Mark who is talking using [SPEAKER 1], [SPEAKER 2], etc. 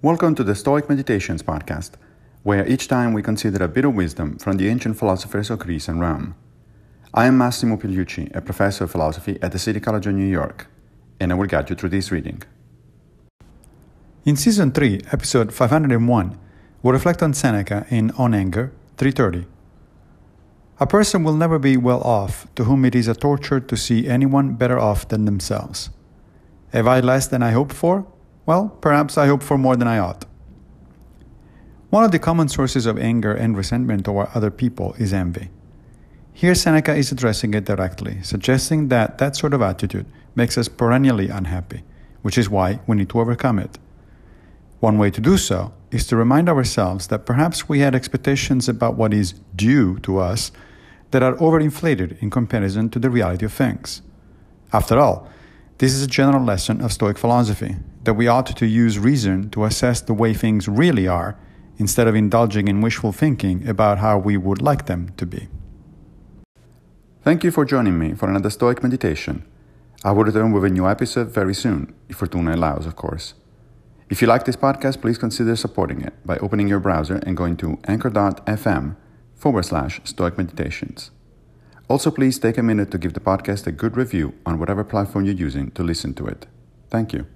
[SPEAKER 1] Welcome to the Stoic Meditations podcast, where each time we consider a bit of wisdom from the ancient philosophers of Greece and Rome. I am Massimo Pigliucci, a professor of philosophy at the City College of New York, and I will guide you through this reading.
[SPEAKER 2] In Season 3, Episode 501, we'll reflect on Seneca in On Anger 330. A person will never be well off to whom it is a torture to see anyone better off than themselves. Have I less than I hoped for? Well, perhaps I hope for more than I ought. One of the common sources of anger and resentment toward other people is envy. Here, Seneca is addressing it directly, suggesting that that sort of attitude makes us perennially unhappy, which is why we need to overcome it. One way to do so is to remind ourselves that perhaps we had expectations about what is due to us that are overinflated in comparison to the reality of things. After all, this is a general lesson of Stoic philosophy that we ought to use reason to assess the way things really are instead of indulging in wishful thinking about how we would like them to be.
[SPEAKER 1] Thank you for joining me for another Stoic meditation. I will return with a new episode very soon, if Fortuna allows, of course. If you like this podcast, please consider supporting it by opening your browser and going to anchor.fm forward slash stoic meditations. Also, please take a minute to give the podcast a good review on whatever platform you're using to listen to it. Thank you.